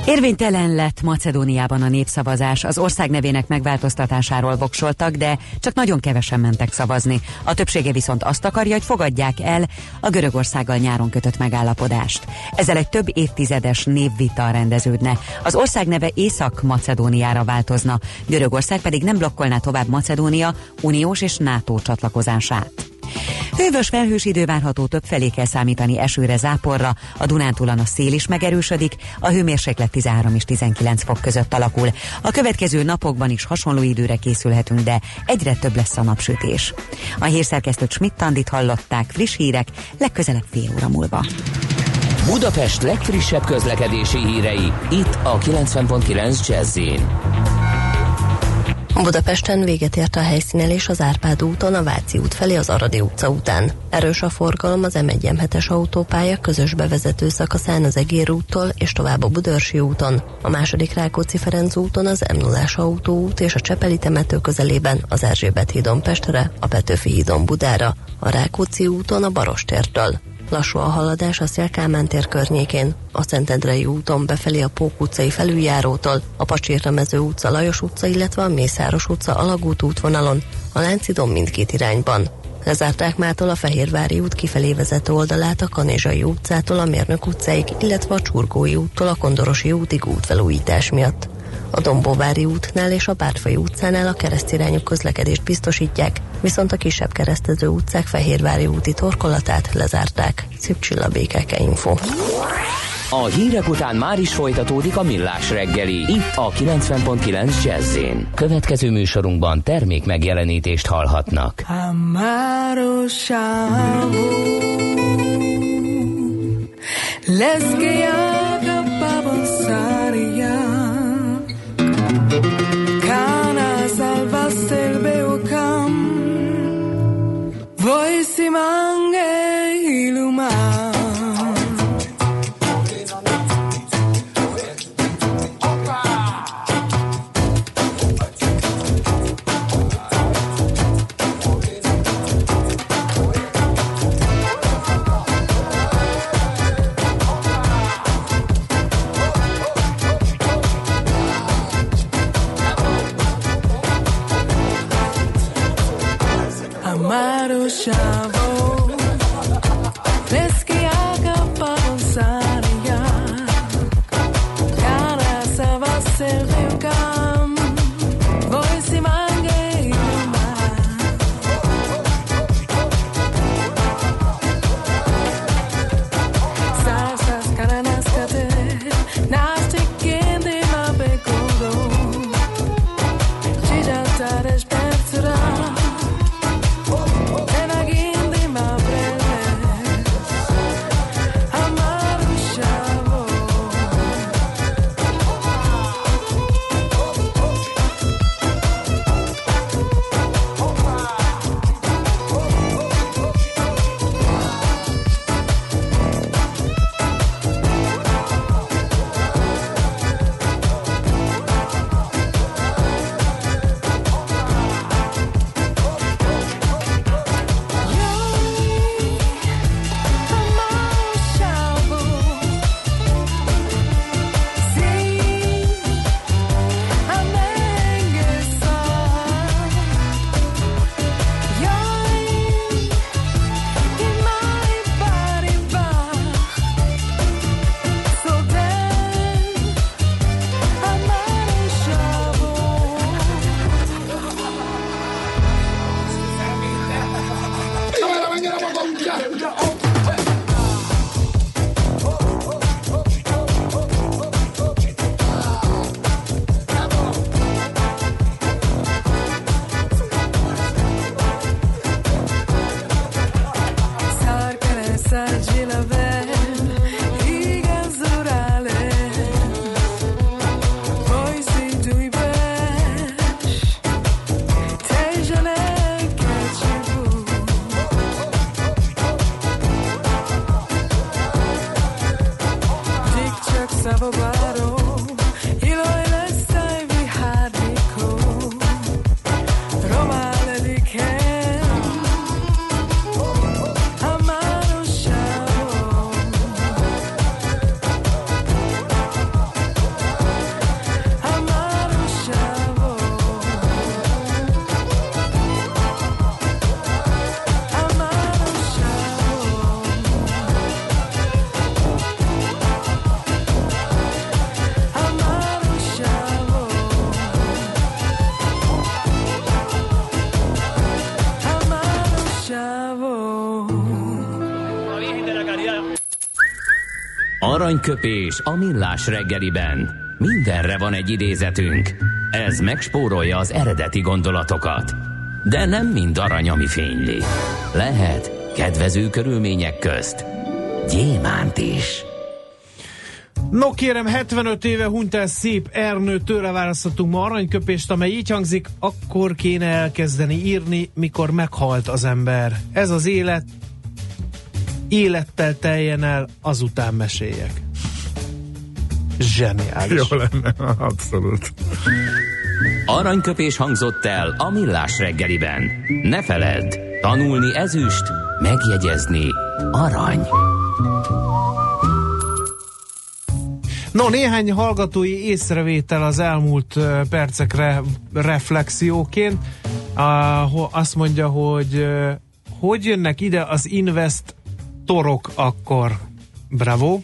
Érvénytelen lett Macedóniában a népszavazás. Az ország nevének megváltoztatásáról voksoltak, de csak nagyon kevesen mentek szavazni. A többsége viszont azt akarja, hogy fogadják el a Görögországgal nyáron kötött megállapodást. Ezzel egy több évtizedes névvita rendeződne. Az ország neve Észak-Macedóniára változna, Görögország pedig nem blokkolná tovább Macedónia uniós és NATO csatlakozását. Hővös felhős idő várható több felé kell számítani esőre, záporra, a Dunántúlon a szél is megerősödik, a hőmérséklet 13 és 19 fok között alakul. A következő napokban is hasonló időre készülhetünk, de egyre több lesz a napsütés. A hírszerkesztőt Schmidt-Tandit hallották, friss hírek, legközelebb fél óra múlva. Budapest legfrissebb közlekedési hírei, itt a 90.9 jazz Budapesten véget ért a helyszínelés az Árpád úton, a Váci út felé az Aradi utca után. Erős a forgalom az M1 autópálya közös bevezető szakaszán az Egér úttól és tovább a Budörsi úton, a második Rákóczi-Ferenc úton az m 0 autóút és a Csepeli temető közelében az Erzsébet hídon Pestre, a Petőfi hídon Budára, a Rákóczi úton a Barostértől. Lassú a haladás a Szélkámán tér környékén, a Szentendrei úton befelé a Pók utcai felüljárótól, a Pacsirtamező utca Lajos utca, illetve a Mészáros utca Alagút útvonalon, a Láncidon mindkét irányban. Lezárták mától a Fehérvári út kifelé vezető oldalát a Kanizsai utcától a Mérnök utcáig, illetve a Csurgói úttól a Kondorosi útig útfelújítás miatt. A Dombóvári útnál és a Bártfai utcánál a keresztirányú közlekedést biztosítják, viszont a kisebb keresztező utcák Fehérvári úti torkolatát lezárták. Szép Csilla BKK Info. A hírek után már is folytatódik a millás reggeli, itt a 90.9 jazz Következő műsorunkban termék megjelenítést hallhatnak. Amaro Chavo Les que haga Aranyköpés a millás reggeliben. Mindenre van egy idézetünk. Ez megspórolja az eredeti gondolatokat. De nem mind arany, ami fényli. Lehet kedvező körülmények közt gyémánt is. No kérem, 75 éve hunyt el szép Ernő, tőle választottunk ma aranyköpést, amely így hangzik, akkor kéne elkezdeni írni, mikor meghalt az ember. Ez az élet, élettel teljen el, azután meséljek. Zseniális. Jó lenne, abszolút. Aranyköpés hangzott el a millás reggeliben. Ne feledd, tanulni ezüst, megjegyezni arany. No, néhány hallgatói észrevétel az elmúlt percekre reflexióként. Azt mondja, hogy hogy jönnek ide az investorok akkor? Bravo.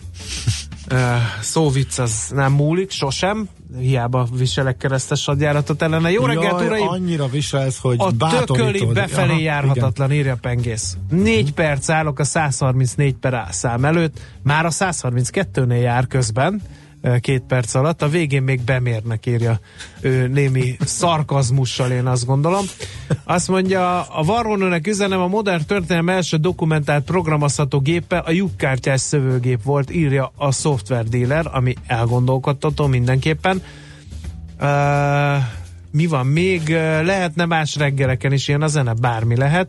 Szóvic az nem múlik, sosem. Hiába viselek keresztes hadjáratot ellene. Jó reggelt, Jaj, uraim! annyira viselsz, hogy A tököli befelé Aha, járhatatlan, írja Pengész. Négy perc állok a 134 per szám előtt, már a 132-nél jár közben, két perc alatt, a végén még bemérnek, írja ő némi szarkazmussal, én azt gondolom. Azt mondja, a varrónőnek üzenem, a modern történelem első dokumentált programozható gépe a lyukkártyás szövőgép volt, írja a software dealer, ami elgondolkodtató mindenképpen. Uh, mi van még? Uh, lehetne más reggeleken is ilyen a zene, bármi lehet.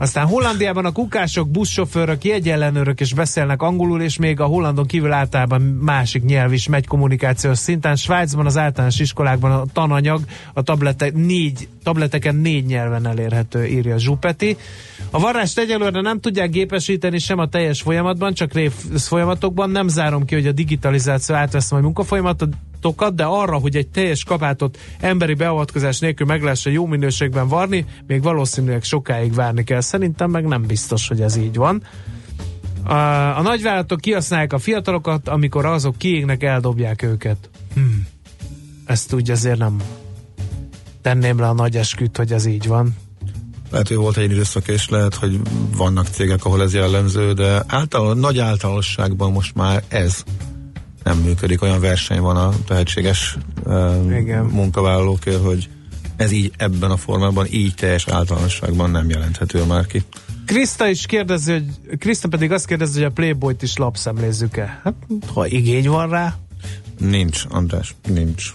Aztán Hollandiában a kukások, buszsofőrök, jegyellenőrök is beszélnek angolul, és még a hollandon kívül általában másik nyelv is megy kommunikációs szinten. Svájcban az általános iskolákban a tananyag a tablete, négy, tableteken négy nyelven elérhető, írja Zsupeti. A varrást egyelőre nem tudják gépesíteni sem a teljes folyamatban, csak rész folyamatokban. Nem zárom ki, hogy a digitalizáció átvesz majd munkafolyamatokat, de arra, hogy egy teljes kapátot emberi beavatkozás nélkül meg lehessen jó minőségben varni, még valószínűleg sokáig várni kell. Szerintem meg nem biztos, hogy ez így van. A, a nagyvállalatok kihasználják a fiatalokat, amikor azok kiégnek, eldobják őket. Hmm. Ezt úgy azért nem tenném le a nagy esküt, hogy ez így van. Lehet, hogy volt egy időszak, és lehet, hogy vannak cégek, ahol ez jellemző, de által, nagy általánosságban most már ez nem működik. Olyan verseny van a tehetséges Igen. munkavállalókért, hogy ez így ebben a formában, így teljes általánosságban nem jelenthető már ki. Krista is kérdezi, hogy Krista pedig azt kérdezi, hogy a Playboy-t is lapszemlézzük-e. Hát, ha igény van rá, Nincs, András, nincs.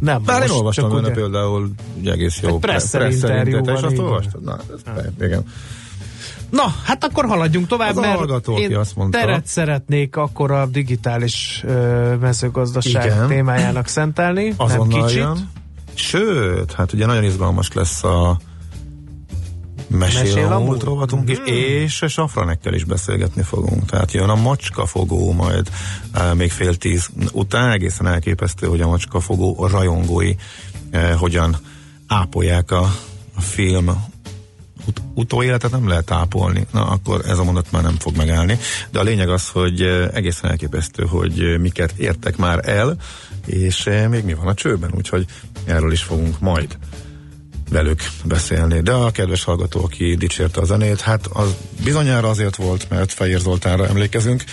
nem. Bár én most olvastam csak benne ugye- például ugye egész jó Egy presszer interjú és van, azt olvastad? Na, ez, igen. Na, hát akkor haladjunk tovább, Az a mert aki én azt mondta. teret szeretnék akkor a digitális ö, mezőgazdaság Igen. témájának szentelni, nem Azonnal kicsit. jön. Sőt, hát ugye nagyon izgalmas lesz a Mesél Mesél a a múlt. rovatunk, mm. és a Safranekkel is beszélgetni fogunk. Tehát jön a macskafogó majd e, még fél tíz után. Egészen elképesztő, hogy a macskafogó rajongói e, hogyan ápolják a, a film ut- utóéletet nem lehet ápolni, na akkor ez a mondat már nem fog megállni. De a lényeg az, hogy egészen elképesztő, hogy miket értek már el, és még mi van a csőben, úgyhogy erről is fogunk majd velük beszélni. De a kedves hallgató, aki dicsérte a zenét, hát az bizonyára azért volt, mert Fejér Zoltánra emlékezünk,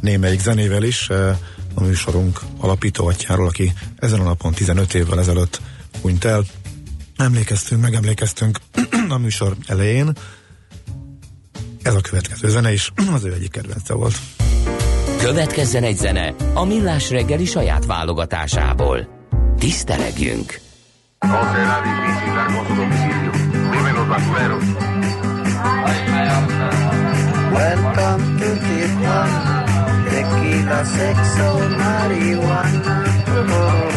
némelyik zenével is, a műsorunk alapítóatyáról, aki ezen a napon 15 évvel ezelőtt hunyt el. Emlékeztünk, megemlékeztünk a műsor elején. Ez a következő zene is az ő egyik kedvence volt. Következzen egy zene a Millás reggeli saját válogatásából. Tisztelegjünk! No será difícil dar con su domicilio. Dime los basureros. Welcome to Tijuana, tequila, sexo, marihuana. Welcome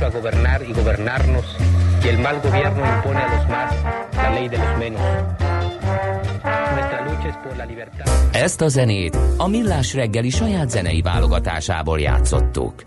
derecho a gobernar y gobernarnos, y el mal gobierno impone a los más la ley de los menos. Ezt a zenét a Millás reggeli saját zenei válogatásából játszottuk.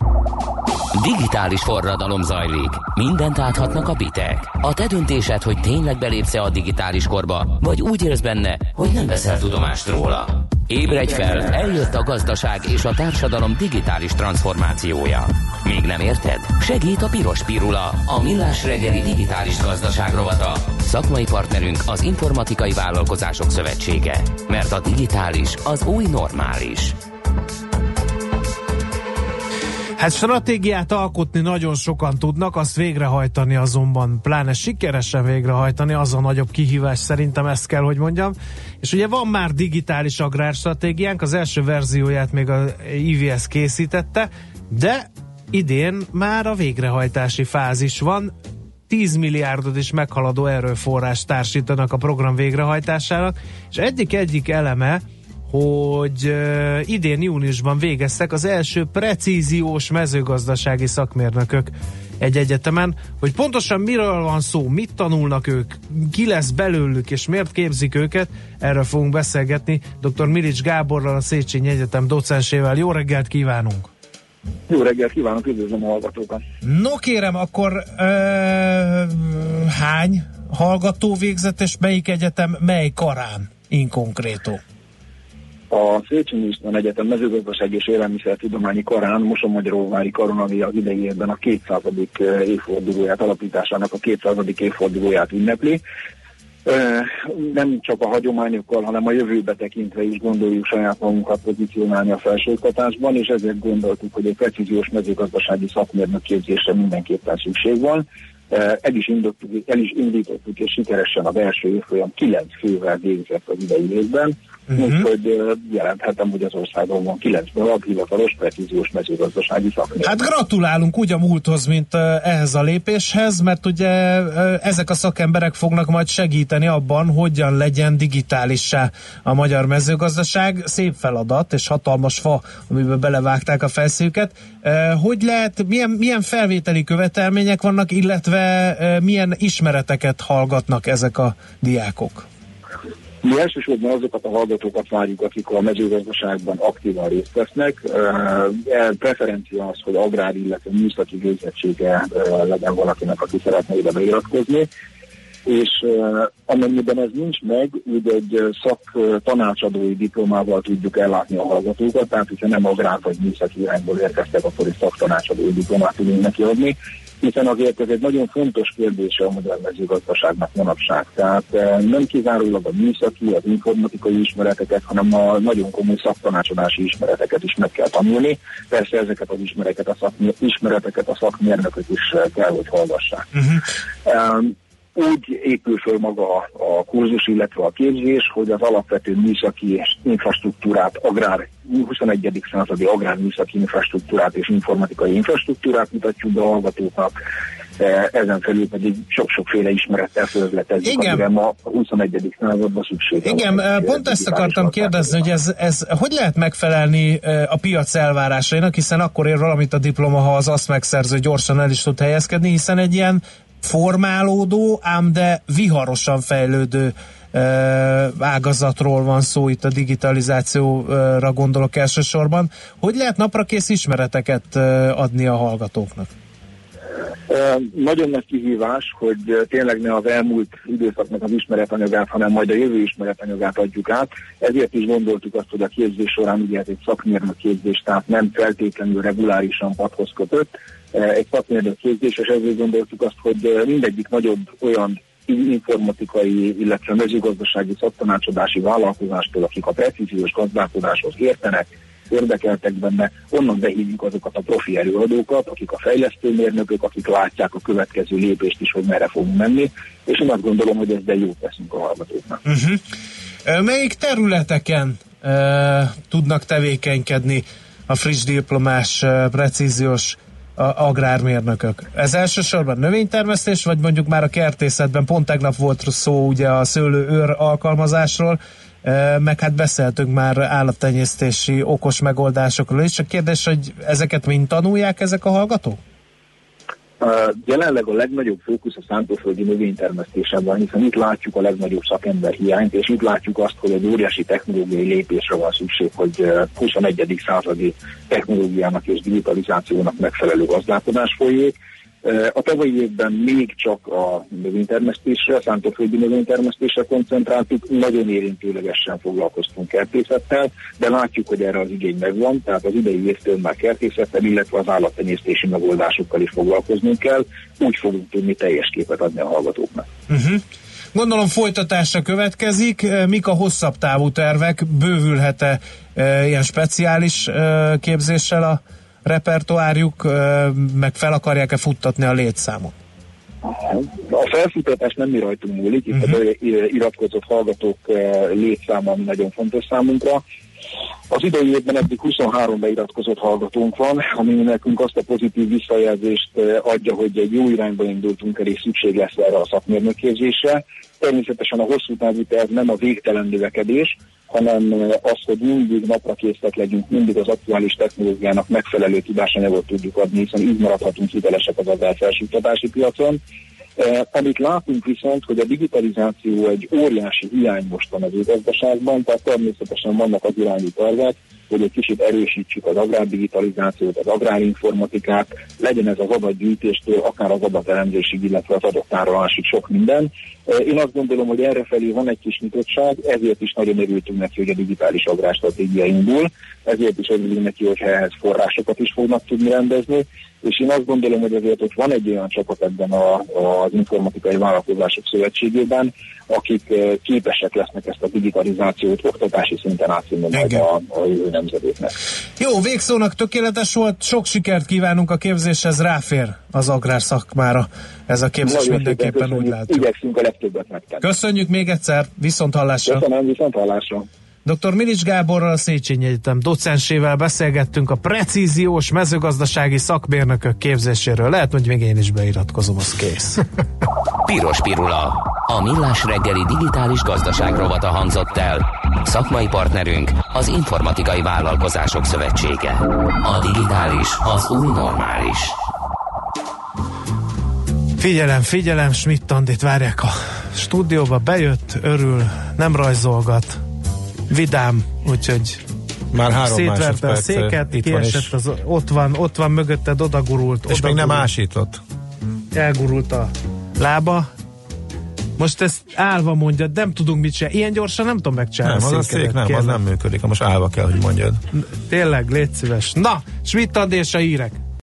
Digitális forradalom zajlik, mindent áthatnak a bitek. A te döntésed, hogy tényleg belépsz a digitális korba, vagy úgy élsz benne, hogy nem veszel tudomást róla. Ébredj fel, eljött a gazdaság és a társadalom digitális transformációja. Még nem érted? Segít a Piros Pirula, a Millás reggeli digitális gazdaság rovata. Szakmai partnerünk az Informatikai Vállalkozások Szövetsége. Mert a digitális az új normális. Hát stratégiát alkotni nagyon sokan tudnak, azt végrehajtani azonban, pláne sikeresen végrehajtani, az a nagyobb kihívás szerintem ezt kell, hogy mondjam. És ugye van már digitális agrárstratégiánk, az első verzióját még a IVS készítette, de idén már a végrehajtási fázis van, 10 milliárdot is meghaladó erőforrás társítanak a program végrehajtásának, és egyik-egyik eleme, hogy idén júniusban végeztek az első precíziós mezőgazdasági szakmérnökök egy egyetemen, hogy pontosan miről van szó, mit tanulnak ők, ki lesz belőlük, és miért képzik őket, erről fogunk beszélgetni dr. Milics Gáborral, a Széchenyi Egyetem docensével. Jó reggelt kívánunk! Jó reggelt kívánok, üdvözlöm a hallgatókat! No kérem, akkor ö, hány hallgató végzett, és melyik egyetem, mely karán in concreto? A Széchenyi István Egyetem mezőgazdaság és élelmiszertudományi karán Mosonmagyaróvári Karonavi az idei évben a 200. évfordulóját, alapításának a 200. évfordulóját ünnepli. Nem csak a hagyományokkal, hanem a jövőbe tekintve is gondoljuk saját magunkat pozícionálni a felsőoktatásban, és ezért gondoltuk, hogy egy precíziós mezőgazdasági szakmérnök képzésre mindenképpen szükség van. El is, indítottuk, el is indítottuk, és sikeresen az első évfolyam kilenc fővel végzett az idei évben Uh-huh. Úgyhogy jelenthetem, hogy az országban van kilenc darab hivatalos precíziós mezőgazdasági szakmérnök. Hát gratulálunk úgy a múlthoz, mint ehhez a lépéshez, mert ugye ezek a szakemberek fognak majd segíteni abban, hogyan legyen digitálissá a magyar mezőgazdaság. Szép feladat és hatalmas fa, amiben belevágták a felszívüket. Hogy lehet, milyen, milyen felvételi követelmények vannak, illetve milyen ismereteket hallgatnak ezek a diákok? Mi elsősorban azokat a hallgatókat várjuk, akik a mezőgazdaságban aktívan részt vesznek. E, preferencia az, hogy agrár, illetve műszaki végzettsége legyen valakinek, aki szeretne ide beiratkozni. És amennyiben ez nincs meg, úgy egy szak tanácsadói diplomával tudjuk ellátni a hallgatókat, tehát hogyha nem agrár vagy műszaki irányból érkeztek, akkor egy szaktanácsadói diplomát tudunk neki adni hiszen azért ez egy nagyon fontos kérdése a modern mezőgazdaságnak manapság. Tehát eh, nem kizárólag a műszaki, az informatikai ismereteket, hanem a nagyon komoly szaktanácsadási ismereteket is meg kell tanulni. Persze ezeket az ismereteket a, szakmér, ismereteket a szakmérnökök is eh, kell, hogy hallgassák. Uh-huh. Um, úgy épül föl maga a kurzus, illetve a képzés, hogy az alapvető műszaki infrastruktúrát, agrár, 21. századi agrárműszaki infrastruktúrát és informatikai infrastruktúrát mutatjuk be a hallgatóknak, e, ezen felül pedig sok-sokféle ismerettel fölötletezzük, Igen. amire ma a 21. században szükség Igen, van, e, pont ezt akartam kérdezni, hogy ez, ez hogy lehet megfelelni e, a piac elvárásainak, hiszen akkor ér valamit a diploma, ha az azt megszerző gyorsan el is tud helyezkedni, hiszen egy ilyen formálódó, ám de viharosan fejlődő ágazatról van szó, itt a digitalizációra gondolok elsősorban. Hogy lehet naprakész ismereteket adni a hallgatóknak? Nagyon nagy kihívás, hogy tényleg ne az elmúlt időszaknak az ismeretanyagát, hanem majd a jövő ismeretanyagát adjuk át. Ezért is gondoltuk azt, hogy a képzés során ugye ez egy szakmérnök képzés, tehát nem feltétlenül regulárisan padhoz kötött, egy szakmérnök képzés, és ezért gondoltuk azt, hogy mindegyik nagyobb olyan informatikai, illetve mezőgazdasági szaktanácsadási vállalkozástól, akik a precíziós gazdálkodáshoz értenek, érdekeltek benne, onnan behívjuk azokat a profi előadókat, akik a fejlesztőmérnökök, akik látják a következő lépést is, hogy merre fogunk menni, és én azt gondolom, hogy ezzel jót teszünk a hallgatóknak. Uh-huh. Melyik területeken uh, tudnak tevékenykedni a friss diplomás, uh, precíziós agrármérnökök. Ez elsősorban növénytermesztés, vagy mondjuk már a kertészetben, pont tegnap volt szó ugye a szőlőőr alkalmazásról, ö, meg hát beszéltünk már állattenyésztési okos megoldásokról is. A kérdés, hogy ezeket mind tanulják ezek a hallgatók? Jelenleg a legnagyobb fókusz a szántóföldi növénytermesztésben van, hiszen itt látjuk a legnagyobb szakember hiányt, és itt látjuk azt, hogy egy óriási technológiai lépésre van szükség, hogy uh, 21. századi technológiának és digitalizációnak megfelelő gazdálkodás folyik. A tavalyi évben még csak a növénytermesztésre, a szántóföldi növénytermesztésre koncentráltuk, nagyon érintőlegesen foglalkoztunk kertészettel, de látjuk, hogy erre az igény megvan, tehát az idei évtől már kertészettel, illetve az állattenyésztési megoldásokkal is foglalkoznunk kell, úgy fogunk tudni teljes képet adni a hallgatóknak. Uh-huh. Gondolom folytatásra következik. Mik a hosszabb távú tervek? Bővülhet-e ilyen speciális képzéssel a repertoárjuk, meg fel akarják-e futtatni a létszámot? A felfutatás nem mi rajtunk múlik, itt uh-huh. a iratkozott hallgatók létszáma, ami nagyon fontos számunkra. Az idei évben eddig 23 beiratkozott hallgatónk van, ami nekünk azt a pozitív visszajelzést eh, adja, hogy egy jó irányba indultunk el, és szükség lesz erre a szakmérnökképzésre. Természetesen a hosszú távú terv nem a végtelen növekedés, hanem eh, az, hogy mindig napra készek legyünk, mindig az aktuális technológiának megfelelő tudásanyagot tudjuk adni, hiszen így maradhatunk hitelesek az felsőoktatási piacon. Eh, amit látunk viszont, hogy a digitalizáció egy óriási hiány most a mezőgazdaságban, tehát természetesen vannak az irányú tervek, hogy egy kicsit erősítsük az agrárdigitalizációt, az agrárinformatikát, legyen ez az adatgyűjtéstől, akár az adatelemzésig, illetve az adattárolásig sok minden. Eh, Én azt gondolom, hogy erre felé van egy kis nyitottság, ezért is nagyon örültünk neki, hogy a digitális agrárstratégia indul, ezért is örülünk neki, hogy ehhez forrásokat is fognak tudni rendezni, és én azt gondolom, hogy azért ott van egy olyan csapat ebben a, az informatikai vállalkozások szövetségében, akik eh, képesek lesznek ezt a digitalizációt oktatási szinten átvinni majd a, a jövő nemzedéknek. Jó, végszónak tökéletes volt, sok sikert kívánunk a képzéshez, ráfér az agrár szakmára ez a képzés Nagyon mindenképpen úgy látjuk. Igyekszünk a legtöbbet megtenni. Köszönjük még egyszer, viszont hallásra. Köszönöm, viszont hallásra. Dr. Milics Gáborral, a Széchenyi Egyetem docensével beszélgettünk a precíziós mezőgazdasági szakmérnökök képzéséről. Lehet, hogy még én is beiratkozom, az kész. Piros Pirula. A millás reggeli digitális gazdaság rovata hangzott el. Szakmai partnerünk az Informatikai Vállalkozások Szövetsége. A digitális az új normális. Figyelem, figyelem, Schmidt Andit várják a stúdióba, bejött, örül, nem rajzolgat, vidám, úgyhogy Már három szétverte a széket, itt kiesett, az, ott van, ott van mögötted, odagurult, És még nem odagurult, ásított. elgurult a lába. Most ezt állva mondja, nem tudunk mit csinálni. Ilyen gyorsan nem tudom megcsinálni. Nem, az a szék nem, az kérlek. nem működik. Most állva kell, hogy mondjad. Tényleg, légy szíves. Na, Schmidt és a hírek.